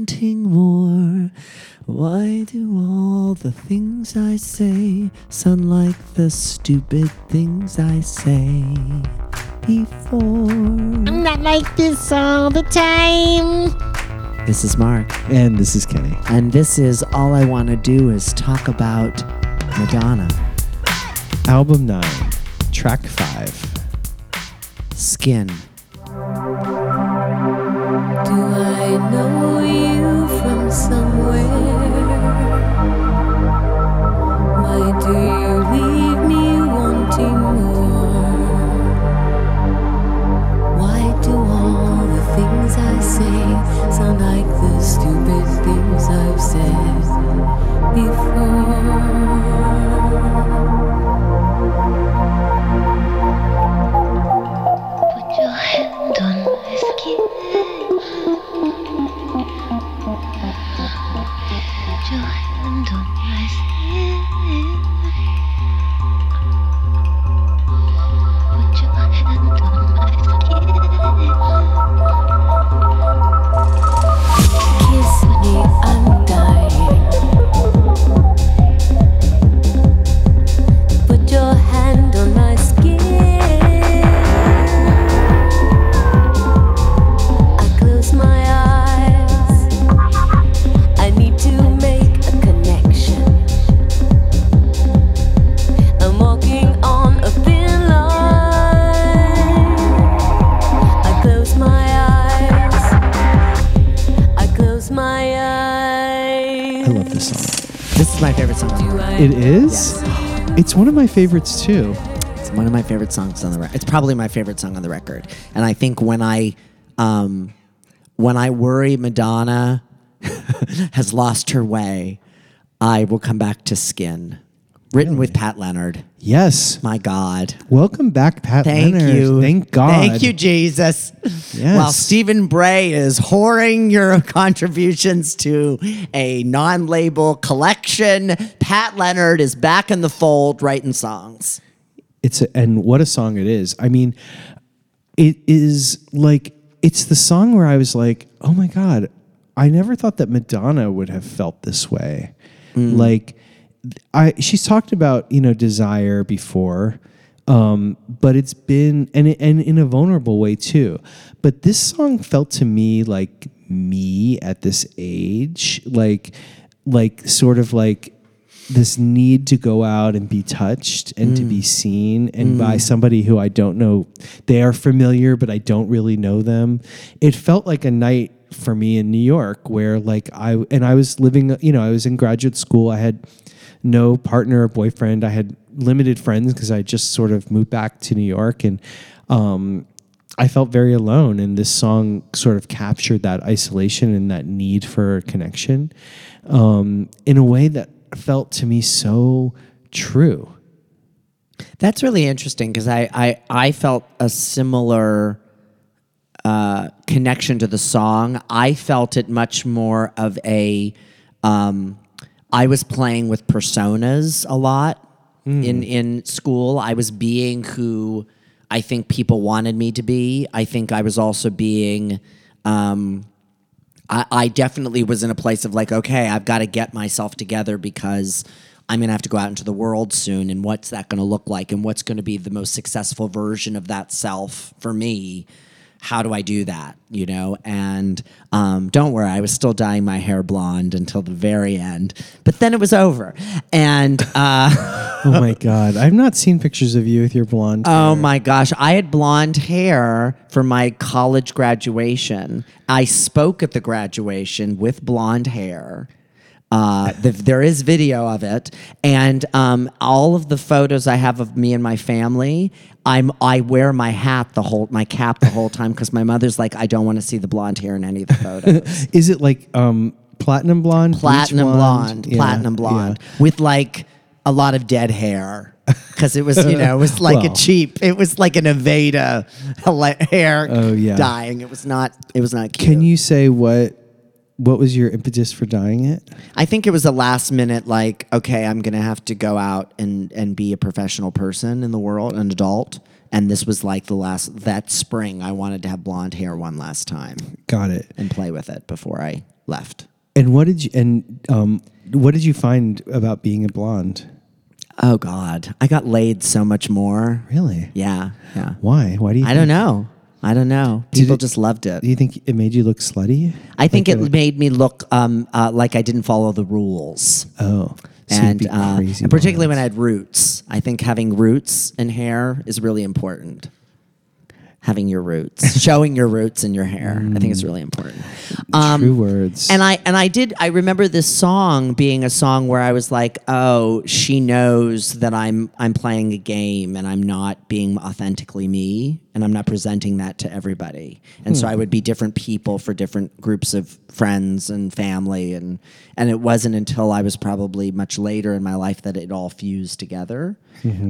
wanting more? Why do all the things I say sound like the stupid things I say before? I'm not like this all the time. This is Mark, And this is Kenny. and this is All I Want to Do is Talk About Madonna. Album 9, track 5. Skin. Do I know you from It is? It's one of my favorites too. It's one of my favorite songs on the record. It's probably my favorite song on the record. And I think when I um, when I worry Madonna has lost her way, I will come back to Skin. Written with Pat Leonard. Yes. My God. Welcome back, Pat Thank Leonard. you. Thank God. Thank you, Jesus. Yes. While Stephen Bray is whoring your contributions to a non label collection, Pat Leonard is back in the fold writing songs. It's a, and what a song it is. I mean, it is like it's the song where I was like, "Oh my god, I never thought that Madonna would have felt this way." Mm. Like I she's talked about, you know, desire before. Um, but it's been and and in a vulnerable way too. But this song felt to me like me at this age, like like sort of like this need to go out and be touched and to be seen and by somebody who I don't know. They are familiar, but I don't really know them. It felt like a night for me in New York where like I and I was living, you know, I was in graduate school. I had no partner or boyfriend. I had limited friends because I just sort of moved back to New York and um I felt very alone, and this song sort of captured that isolation and that need for connection um, in a way that felt to me so true. That's really interesting because I, I I felt a similar uh, connection to the song. I felt it much more of a. Um, I was playing with personas a lot in in school. I was being who I think people wanted me to be. I think I was also being. Um, I, I definitely was in a place of like, okay, I've got to get myself together because I'm going to have to go out into the world soon. And what's that going to look like? And what's going to be the most successful version of that self for me? How do I do that? You know? And um, don't worry, I was still dyeing my hair blonde until the very end, but then it was over. And, uh, Oh my God. I've not seen pictures of you with your blonde. Oh my gosh, I had blonde hair for my college graduation. I spoke at the graduation with blonde hair. Uh, the, there is video of it, and um, all of the photos I have of me and my family. I'm I wear my hat the whole my cap the whole time because my mother's like I don't want to see the blonde hair in any of the photos. Is it like um, platinum blonde? platinum blonde, Yeah, platinum yeah. blonde with like a lot of dead hair because it was you know it was like a cheap it was like an Aveda hair Oh, yeah. dyeing it was not it was not cute. Can you say what what was your impetus for dying it? I think it was a last minute like okay I'm gonna have to go out and and be a professional person in the world an adult and this was like the last that spring. I wanted to have blonde hair one last time Got it. and play with it before I left. And what did you and um, what did you find about being a blonde? Oh God, I got laid so much more. Really? Yeah, yeah. Why? Why do you? I don't know. I don't know. People it- just loved it. Do you think it made you look slutty? I think Like it made me look um, uh, like I didn't follow the rules. Oh, so and, uh, crazy and particularly when I had roots. I think having roots in hair is really important. Having your roots, showing your roots in your hair, I think it's really important. Um, True words. And I and I did. I remember this song being a song where I was like, "Oh, she knows that I'm I'm playing a game and I'm not being authentically me, and I'm not presenting that to everybody." And so I would be different people for different groups of friends and family, and and it wasn't until I was probably much later in my life that it all fused together.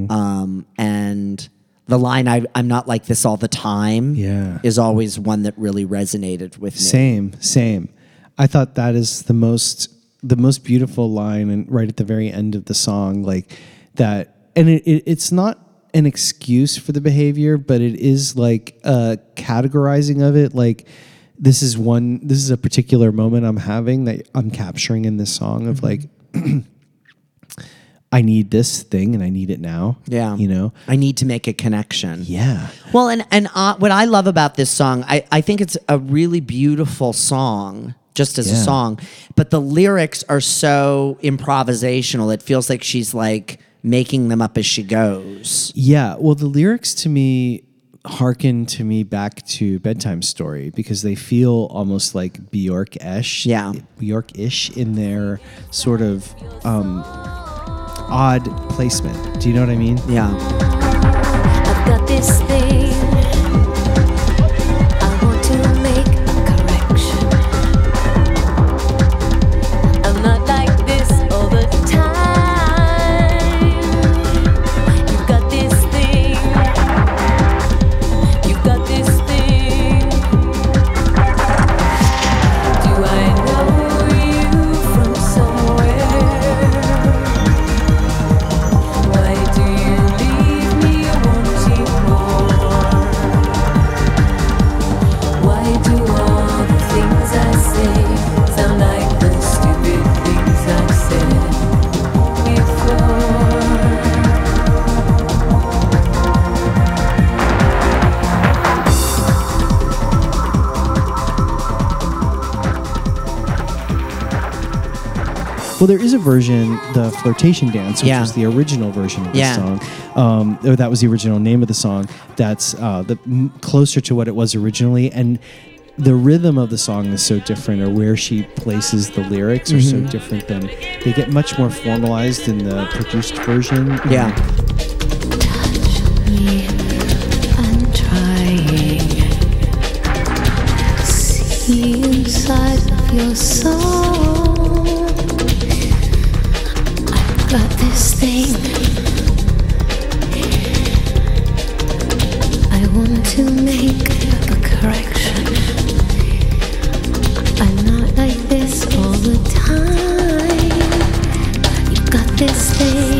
Um, and the line I, "I'm not like this all the time" Yeah. is always one that really resonated with me. Same, same. I thought that is the most the most beautiful line, and right at the very end of the song, like that. And it, it, it's not an excuse for the behavior, but it is like a categorizing of it. Like this is one. This is a particular moment I'm having that I'm capturing in this song of like. Mm-hmm. I need this thing and I need it now. Yeah. You know? I need to make a connection. Yeah. Well, and and uh, what I love about this song, I, I think it's a really beautiful song, just as a song. But the lyrics are so improvisational. It feels like she's like making them up as she goes. Yeah, well, the lyrics to me hearken to me back to bedtime story because they feel almost like Bjork-ish. Yeah. Bjork-ish in their sort of um, odd placement. Do you know what I mean? Yeah. Well, there is a version, the flirtation dance, which Yeah. was the original version of the Yeah. song. Um, or that was the original name of the song. That's uh, the m- closer to what it was originally, and the rhythm of the song is so different, or where she places the lyrics are so different than they get much more formalized in the produced version. Yeah. I'm trying. See inside of your soul. Got this thing. I want to make a correction. I'm not like this all the time. You've got this thing.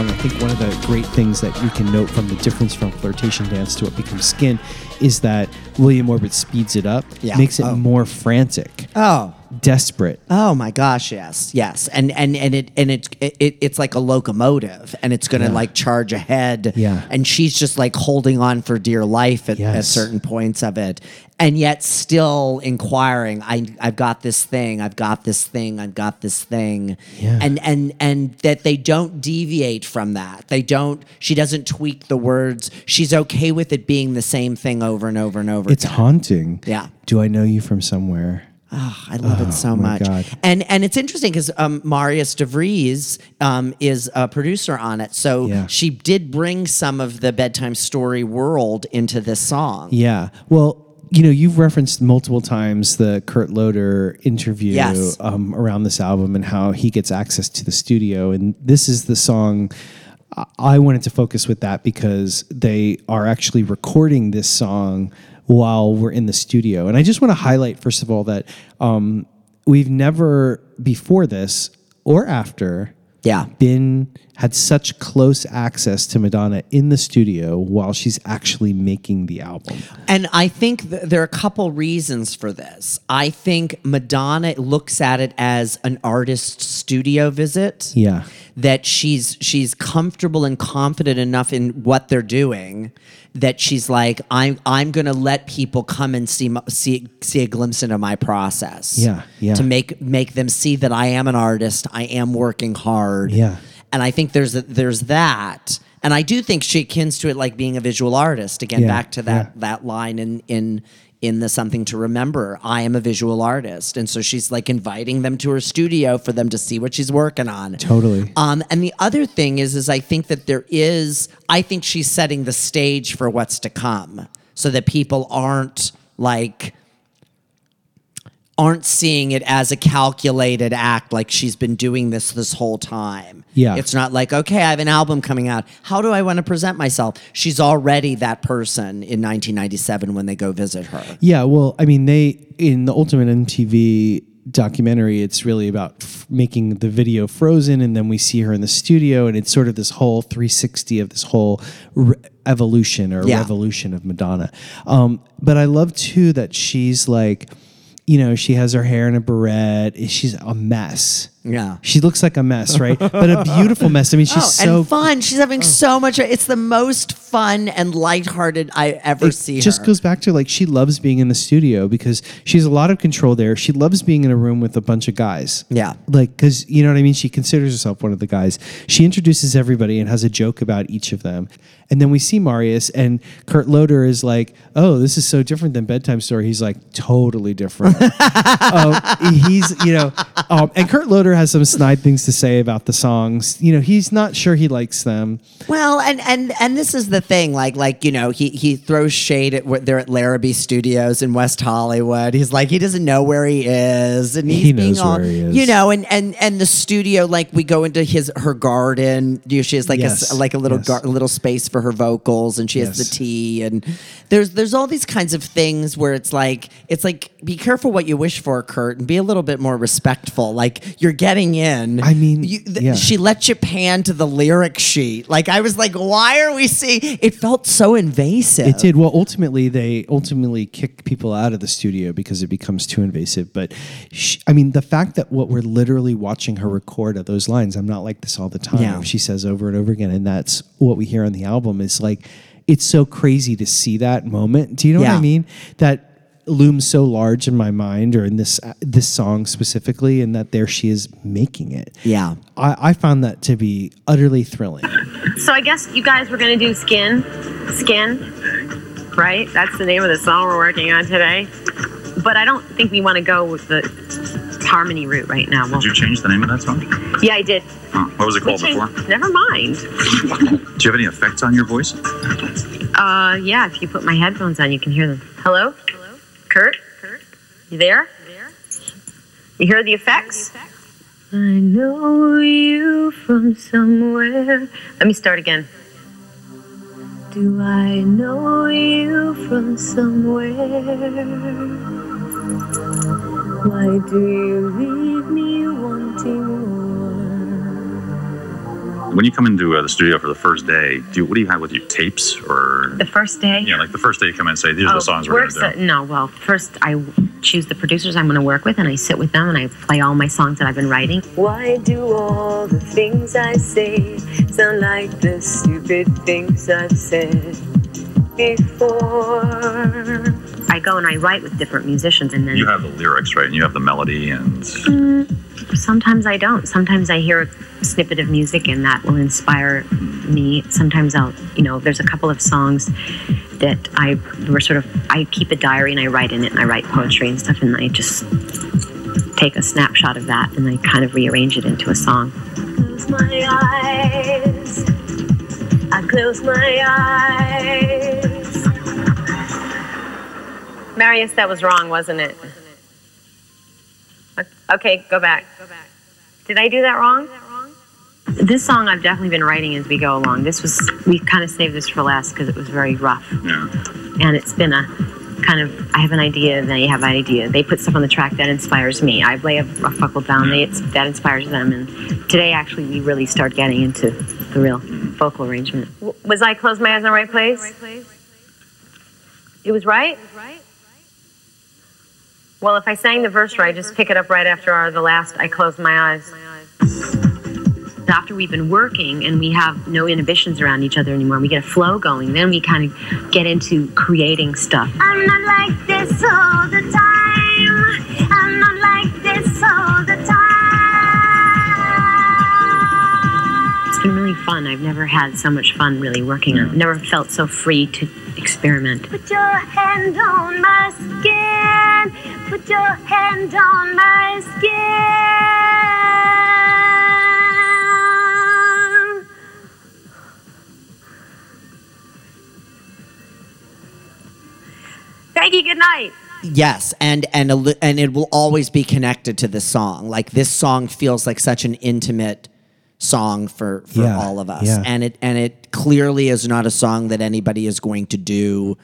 Um, I think one of the great things that we can note from the difference from flirtation dance to what becomes skin is that William Orbit speeds it up, Yeah. makes it Oh. more frantic, Oh. desperate. Oh my gosh, yes, yes, and and and it and it, it it's like a locomotive, and it's gonna Yeah. like charge ahead. Yeah. and she's just like holding on for dear life at, at certain points of it, and yet still inquiring. I I've got this thing. I've got this thing. I've got this thing. Yeah. and and and that they don't deviate from that. They don't. She doesn't tweak the words. She's okay with it being the same thing over and over and over. It's again. haunting. Yeah. Do I know you from somewhere? Oh, I love it so my much. God. And and it's interesting because um, Marius DeVries um, is a producer on it, so Yeah. she did bring some of the bedtime story world into this song. Yeah. Well, you know, you've referenced multiple times the Kurt Loder interview Yes. um, around this album and how he gets access to the studio. And this is the song I- wanted to focus with that because they are actually recording this song while we're in the studio. And I just want to highlight, first of all, that um, we've never before this or after Yeah. been had such close access to Madonna in the studio while she's actually making the album. And I think th- there are a couple reasons for this. I think Madonna looks at it as an artist's studio visit. Yeah. That she's she's comfortable and confident enough in what they're doing that she's like I'm I'm going to let people come and see my, see see a glimpse into my process. Yeah, yeah. To make make them see that I am an artist, I am working hard. Yeah. And I think there's a, there's that. And I do think she akins to it like being a visual artist. Again, Yeah, back to that yeah. that line in in in the something to remember i am a visual artist and so she's like inviting them to her studio for them to see what she's working on Totally. um, and the other thing is is i think that there is i think she's setting the stage for what's to come so that people aren't like aren't seeing it as a calculated act like she's been doing this this whole time. Yeah. It's not like, okay, I have an album coming out. How do I want to present myself? She's already that person in 1997 when they go visit her. Yeah, well, I mean, they in the Ultimate MTV documentary, it's really about f- making the video frozen, and then we see her in the studio, and it's sort of this whole 360 of this whole re- evolution or Yeah. revolution of Madonna. Um, but I love too that she's like, you know, she has her hair in a beret. She's a mess. Yeah. She looks like a mess, right? but a beautiful mess. I mean, she's oh, so and fun. She's having so much. It's the most fun and lighthearted I ever it see just her. goes back to like she loves being in the studio because she has a lot of control there. She loves being in a room with a bunch of guys. Yeah. Like, because you know what I mean? She considers herself one of the guys. She introduces everybody and has a joke about each of them. And then we see Marius, and Kurt Loder is like, oh, this is so different than Bedtime Story. He's like, totally different. um, he's, you know, um, and Kurt Loder has some snide things to say about the songs. You know, he's not sure he likes them. Well, and and and this is the thing, like like you know, he he throws shade at what they're at Larrabee Studios in West Hollywood. He's like he doesn't know where he is, and he's He being knows all, he is. you know, and and and the studio, like we go into his her garden. You know, she has like a Yes, s like a little yes. gar- little space for her vocals, and she has the tea, and there's there's all these kinds of things where it's like it's like be careful what you wish for, Kurt, and be a little bit more respectful. Like you're getting in. I mean, you, th- yeah. she let you pan to the lyric sheet. Like I was like, why are we seeing? It felt so invasive. It did. Well, ultimately, they ultimately kick people out of the studio because it becomes too invasive. But sh I mean, the fact that what we're literally watching her record of those lines, I'm not like this all the time. Yeah. She says over and over again, and that's what we hear on the album. Is like, it's so crazy to see that moment. Do you know what I mean? That looms so large in my mind, or in this uh, this song specifically, and that there she is making it. Yeah. I, I found that to be utterly thrilling. So I guess you guys were gonna do skin, skin, right? That's the name of the song we're working on today. But I don't think we want to go with the harmony route right now. Well, Did you change the name of that song? yeah, I did. Huh. What was it called before? Never mind. Do you have any effects on your voice? Uh, yeah. If you put my headphones on, you can hear them. Hello, hello, Kurt, Kurt, you there? You hear the effects? I know you from somewhere. Let me start again. Do I know you from somewhere? Why do you leave me wanting more? When you come into uh, the studio for the first day, do you, what do you have with you? Tapes or The first day? yeah, like the first day you come in and say these are the songs we're going to do. no, well, first I choose the producers I'm going to work with, and I sit with them and I play all my songs that I've been writing. Why do all the things I say sound like the stupid things I've said before? I go and I write with different musicians, and then You have the lyrics, right? And you have the melody, and mm, sometimes I don't. Sometimes I hear a snippet of music and that will inspire me. Sometimes I'll, you know, there's a couple of songs that I were sort of, I keep a diary and I write in it and I write poetry and stuff and I just take a snapshot of that and I kind of rearrange it into a song. I close my eyes. I close my eyes. Marius, that was wrong, wasn't it? Okay, go back. Did I do that wrong? This song I've definitely been writing as we go along. This was we kind of saved this for last because it was very rough, Yeah. and it's been a kind of I have an idea, then you have an idea. They put stuff on the track that inspires me. I lay a, a buckle down, they it's, that inspires them, and today actually we really start getting into the real vocal arrangement. W- was I close my eyes in the right place? It was right. Well, if I sang the verse right, just pick it up right after our, the last I close my eyes. After we've been working and we have no inhibitions around each other anymore, we get a flow going, then we kind of get into creating stuff. I'm not like this all the time. I'm not like this all the time. It's been really fun. I've never had so much fun really working on it. Never felt so free to experiment. Put your hand on my skin. Put your hand on my skin. Thank you. Good night. Yes, and and and it will always be connected to this song. Like this song feels like such an intimate song for for Yeah, all of us, yeah. and it and it clearly is not a song that anybody is going to do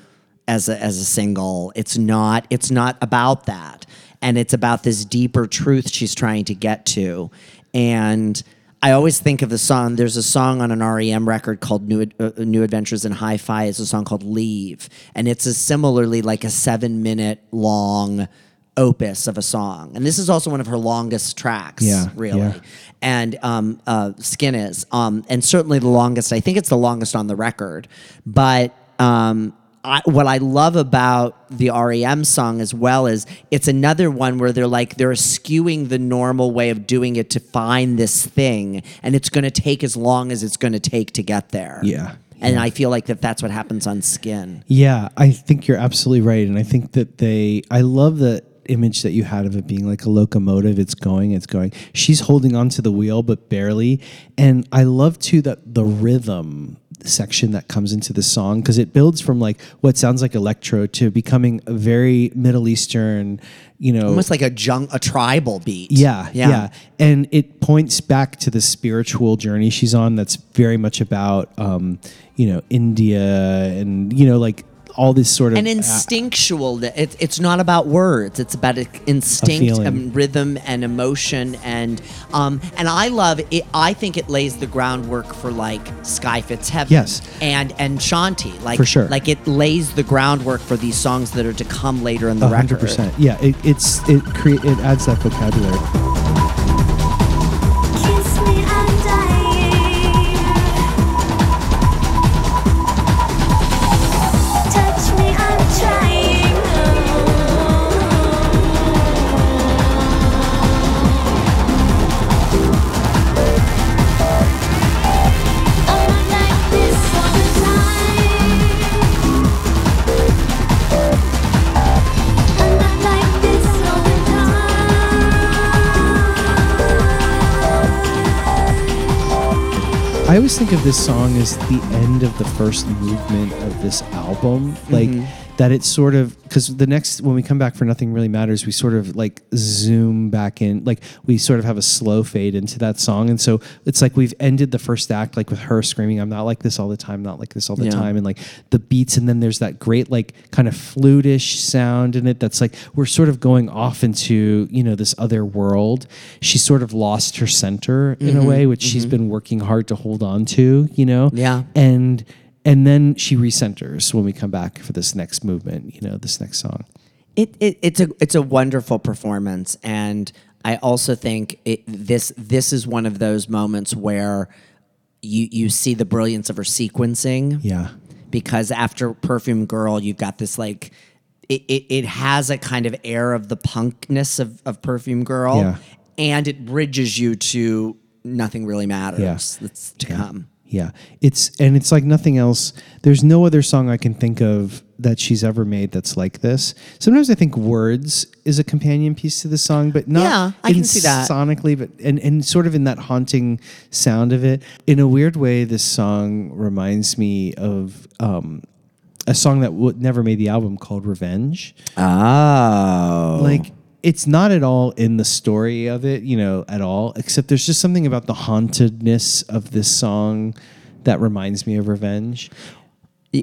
as a as a single. It's not. It's not about that, and it's about this deeper truth she's trying to get to, and. I always think of the song. There's a song on an REM record called "New uh, New Adventures in Hi-Fi." It's a song called "Leave," and it's a similarly like a seven-minute long opus of a song. And this is also one of her longest tracks. Yeah, really. yeah. And um, uh, "Skin" is, um, and certainly the longest. I think it's the longest on the record. But um, I, what I love about the REM song as well is it's another one where they're like they're skewing the normal way of doing it to find this thing, and it's going to take as long as it's going to take to get there. Yeah, and I feel like that that's what happens on Skin. Yeah, I think you're absolutely right, and I think that they. I love the image that you had of it being like a locomotive. It's going, it's going. She's holding onto the wheel, but barely. And I love too that the rhythm section that comes into the song because it builds from like what sounds like electro to becoming a very Middle Eastern, you know, Almost like a junk, a tribal beat. Yeah, yeah, yeah, And it points back to the spiritual journey she's on that's very much about um, you know, India and you know, like all this sort of and uh, instinctual. It, it's not about words. It's about instinct and rhythm and emotion and um and I love it. I think it lays the groundwork for like Sky Fits Heaven. Yes. and and Shanti. Like For sure. Like it lays the groundwork for these songs that are to come later in the a record. hundred percent. Yeah, it, it's it create it adds that vocabulary. I always think of this song as the end of the first movement of this album, like mm-hmm. That. It's sort of because the next when we come back for nothing really matters, we sort of like zoom back in, like we sort of have a slow fade into that song, and so it's like we've ended the first act like with her screaming, "I'm not like this all the time, not like this all the Yeah. time," and like the beats, and then there's that great like kind of flutish sound in it that's like we're sort of going off into you know this other world. She sort of lost her center in a mm-hmm. way, which she's mm-hmm. been working hard to hold on to, you know. Yeah. and and then she recenters when we come back for this next movement, you know, this next song. It, it it's a it's a wonderful performance, and I also think it, this this is one of those moments where you you see the brilliance of her sequencing. Yeah. because after Perfume Girl, you've got this like it, it, it has a kind of air of the punkness of, of Perfume Girl, Yeah. and it bridges you to Nothing Really Matters. Yeah. That's to come. Yeah. It's and it's like nothing else. There's no other song I can think of that she's ever made that's like this. Sometimes I think words is a companion piece to the song, but not Yeah, I can see that. sonically, but and, and sort of in that haunting sound of it. In a weird way, this song reminds me of um a song that w- never made the album called Revenge. Oh. Like it's not at all in the story of it, you know, at all, except there's just something about the hauntedness of this song that reminds me of Revenge.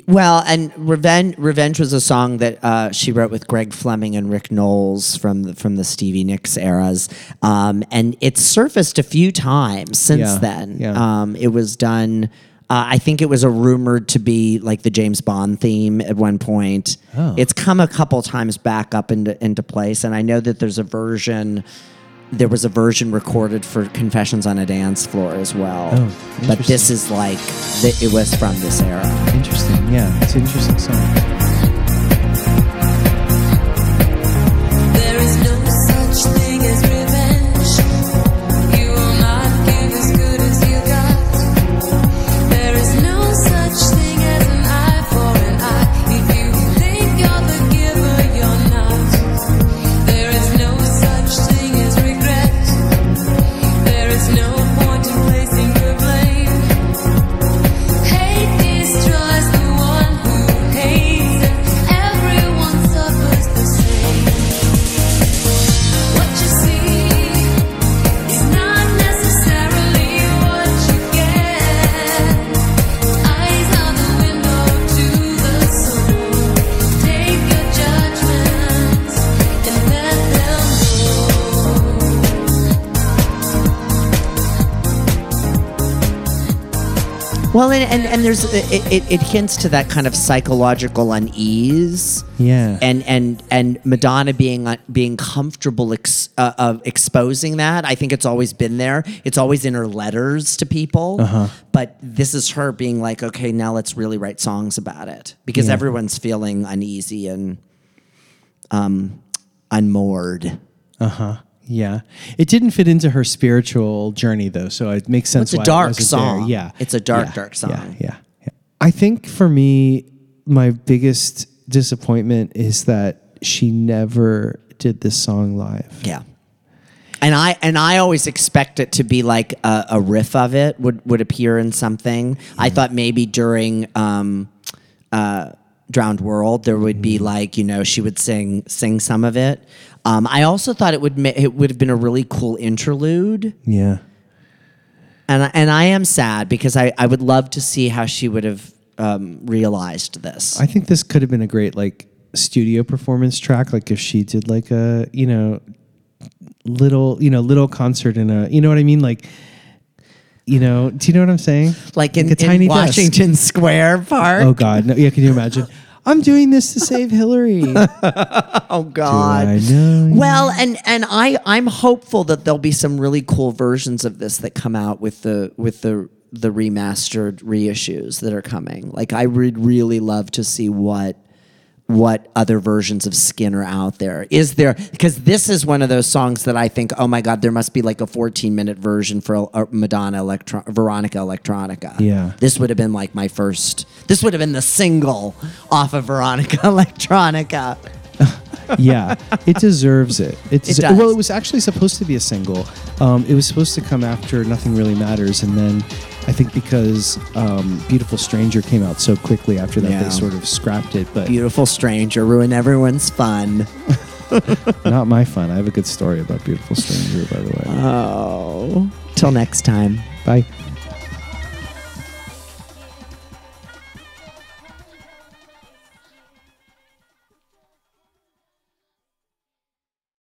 Well, and Revenge, Revenge was a song that uh, she wrote with Greg Fleming and Rick Nowels from the, from the Stevie Nicks eras, um, and it's surfaced a few times since Yeah, then. yeah. Um, it was done. Uh, I think it was a rumored to be like the James Bond theme at one point. Oh. It's come a couple times back up into into place, and I know that there's a version. There was a version recorded for Confessions on a Dance Floor as well. Oh, but this is like the, it was from this era. Interesting. Yeah, it's an interesting song. Well, and, and, and there's it, it, it hints to that kind of psychological unease. Yeah. And and and Madonna being uh, being comfortable ex, uh, of exposing that. I think it's always been there. It's always in her letters to people. Uh-huh. But this is her being like, okay, now let's really write songs about it because Yeah. everyone's feeling uneasy and um unmoored. Yeah. It didn't fit into her spiritual journey though, so it makes sense It's a dark song. There. Yeah. It's a dark, Yeah. dark song. Yeah. yeah. I think for me my biggest disappointment is that she never did this song live. Yeah. And I and I always expect it to be like a, a riff of it would would appear in something. I thought maybe during um, uh, Drowned World there would be like you know she would sing sing some of it. Um, I also thought it would ma- it would have been a really cool interlude. Yeah. And I- and I am sad because I, I would love to see how she would have um, realized this. I think this could have been a great like studio performance track like if she did like a, you know, little, you know, little concert in a, you know what I mean like you know, do you know what I'm saying? like in, a tiny in desk. Washington Square Park. Oh God, no, yeah. Can you imagine? I'm doing this to save Hillary. Oh God. I know? Well, and and I I'm hopeful that there'll be some really cool versions of this that come out with the with the the remastered reissues that are coming. Like I would really love to see what what other versions of Skin are out there. Is there because this is one of those songs that I think, oh my God, there must be like a 14 minute version for uh, Madonna Electro- Veronica Electronica. Yeah. This would have been like my first this would have been the single off of Veronica Electronica. yeah, it deserves it. It, deser- does. Well, it was actually supposed to be a single. Um, it was supposed to come after Nothing Really Matters, and then I think because um, Beautiful Stranger came out so quickly after that, Yeah. they sort of scrapped it. But Beautiful stranger, ruin everyone's fun. not my fun. I have a good story about Beautiful Stranger, by the way. Oh. Till next time. Bye.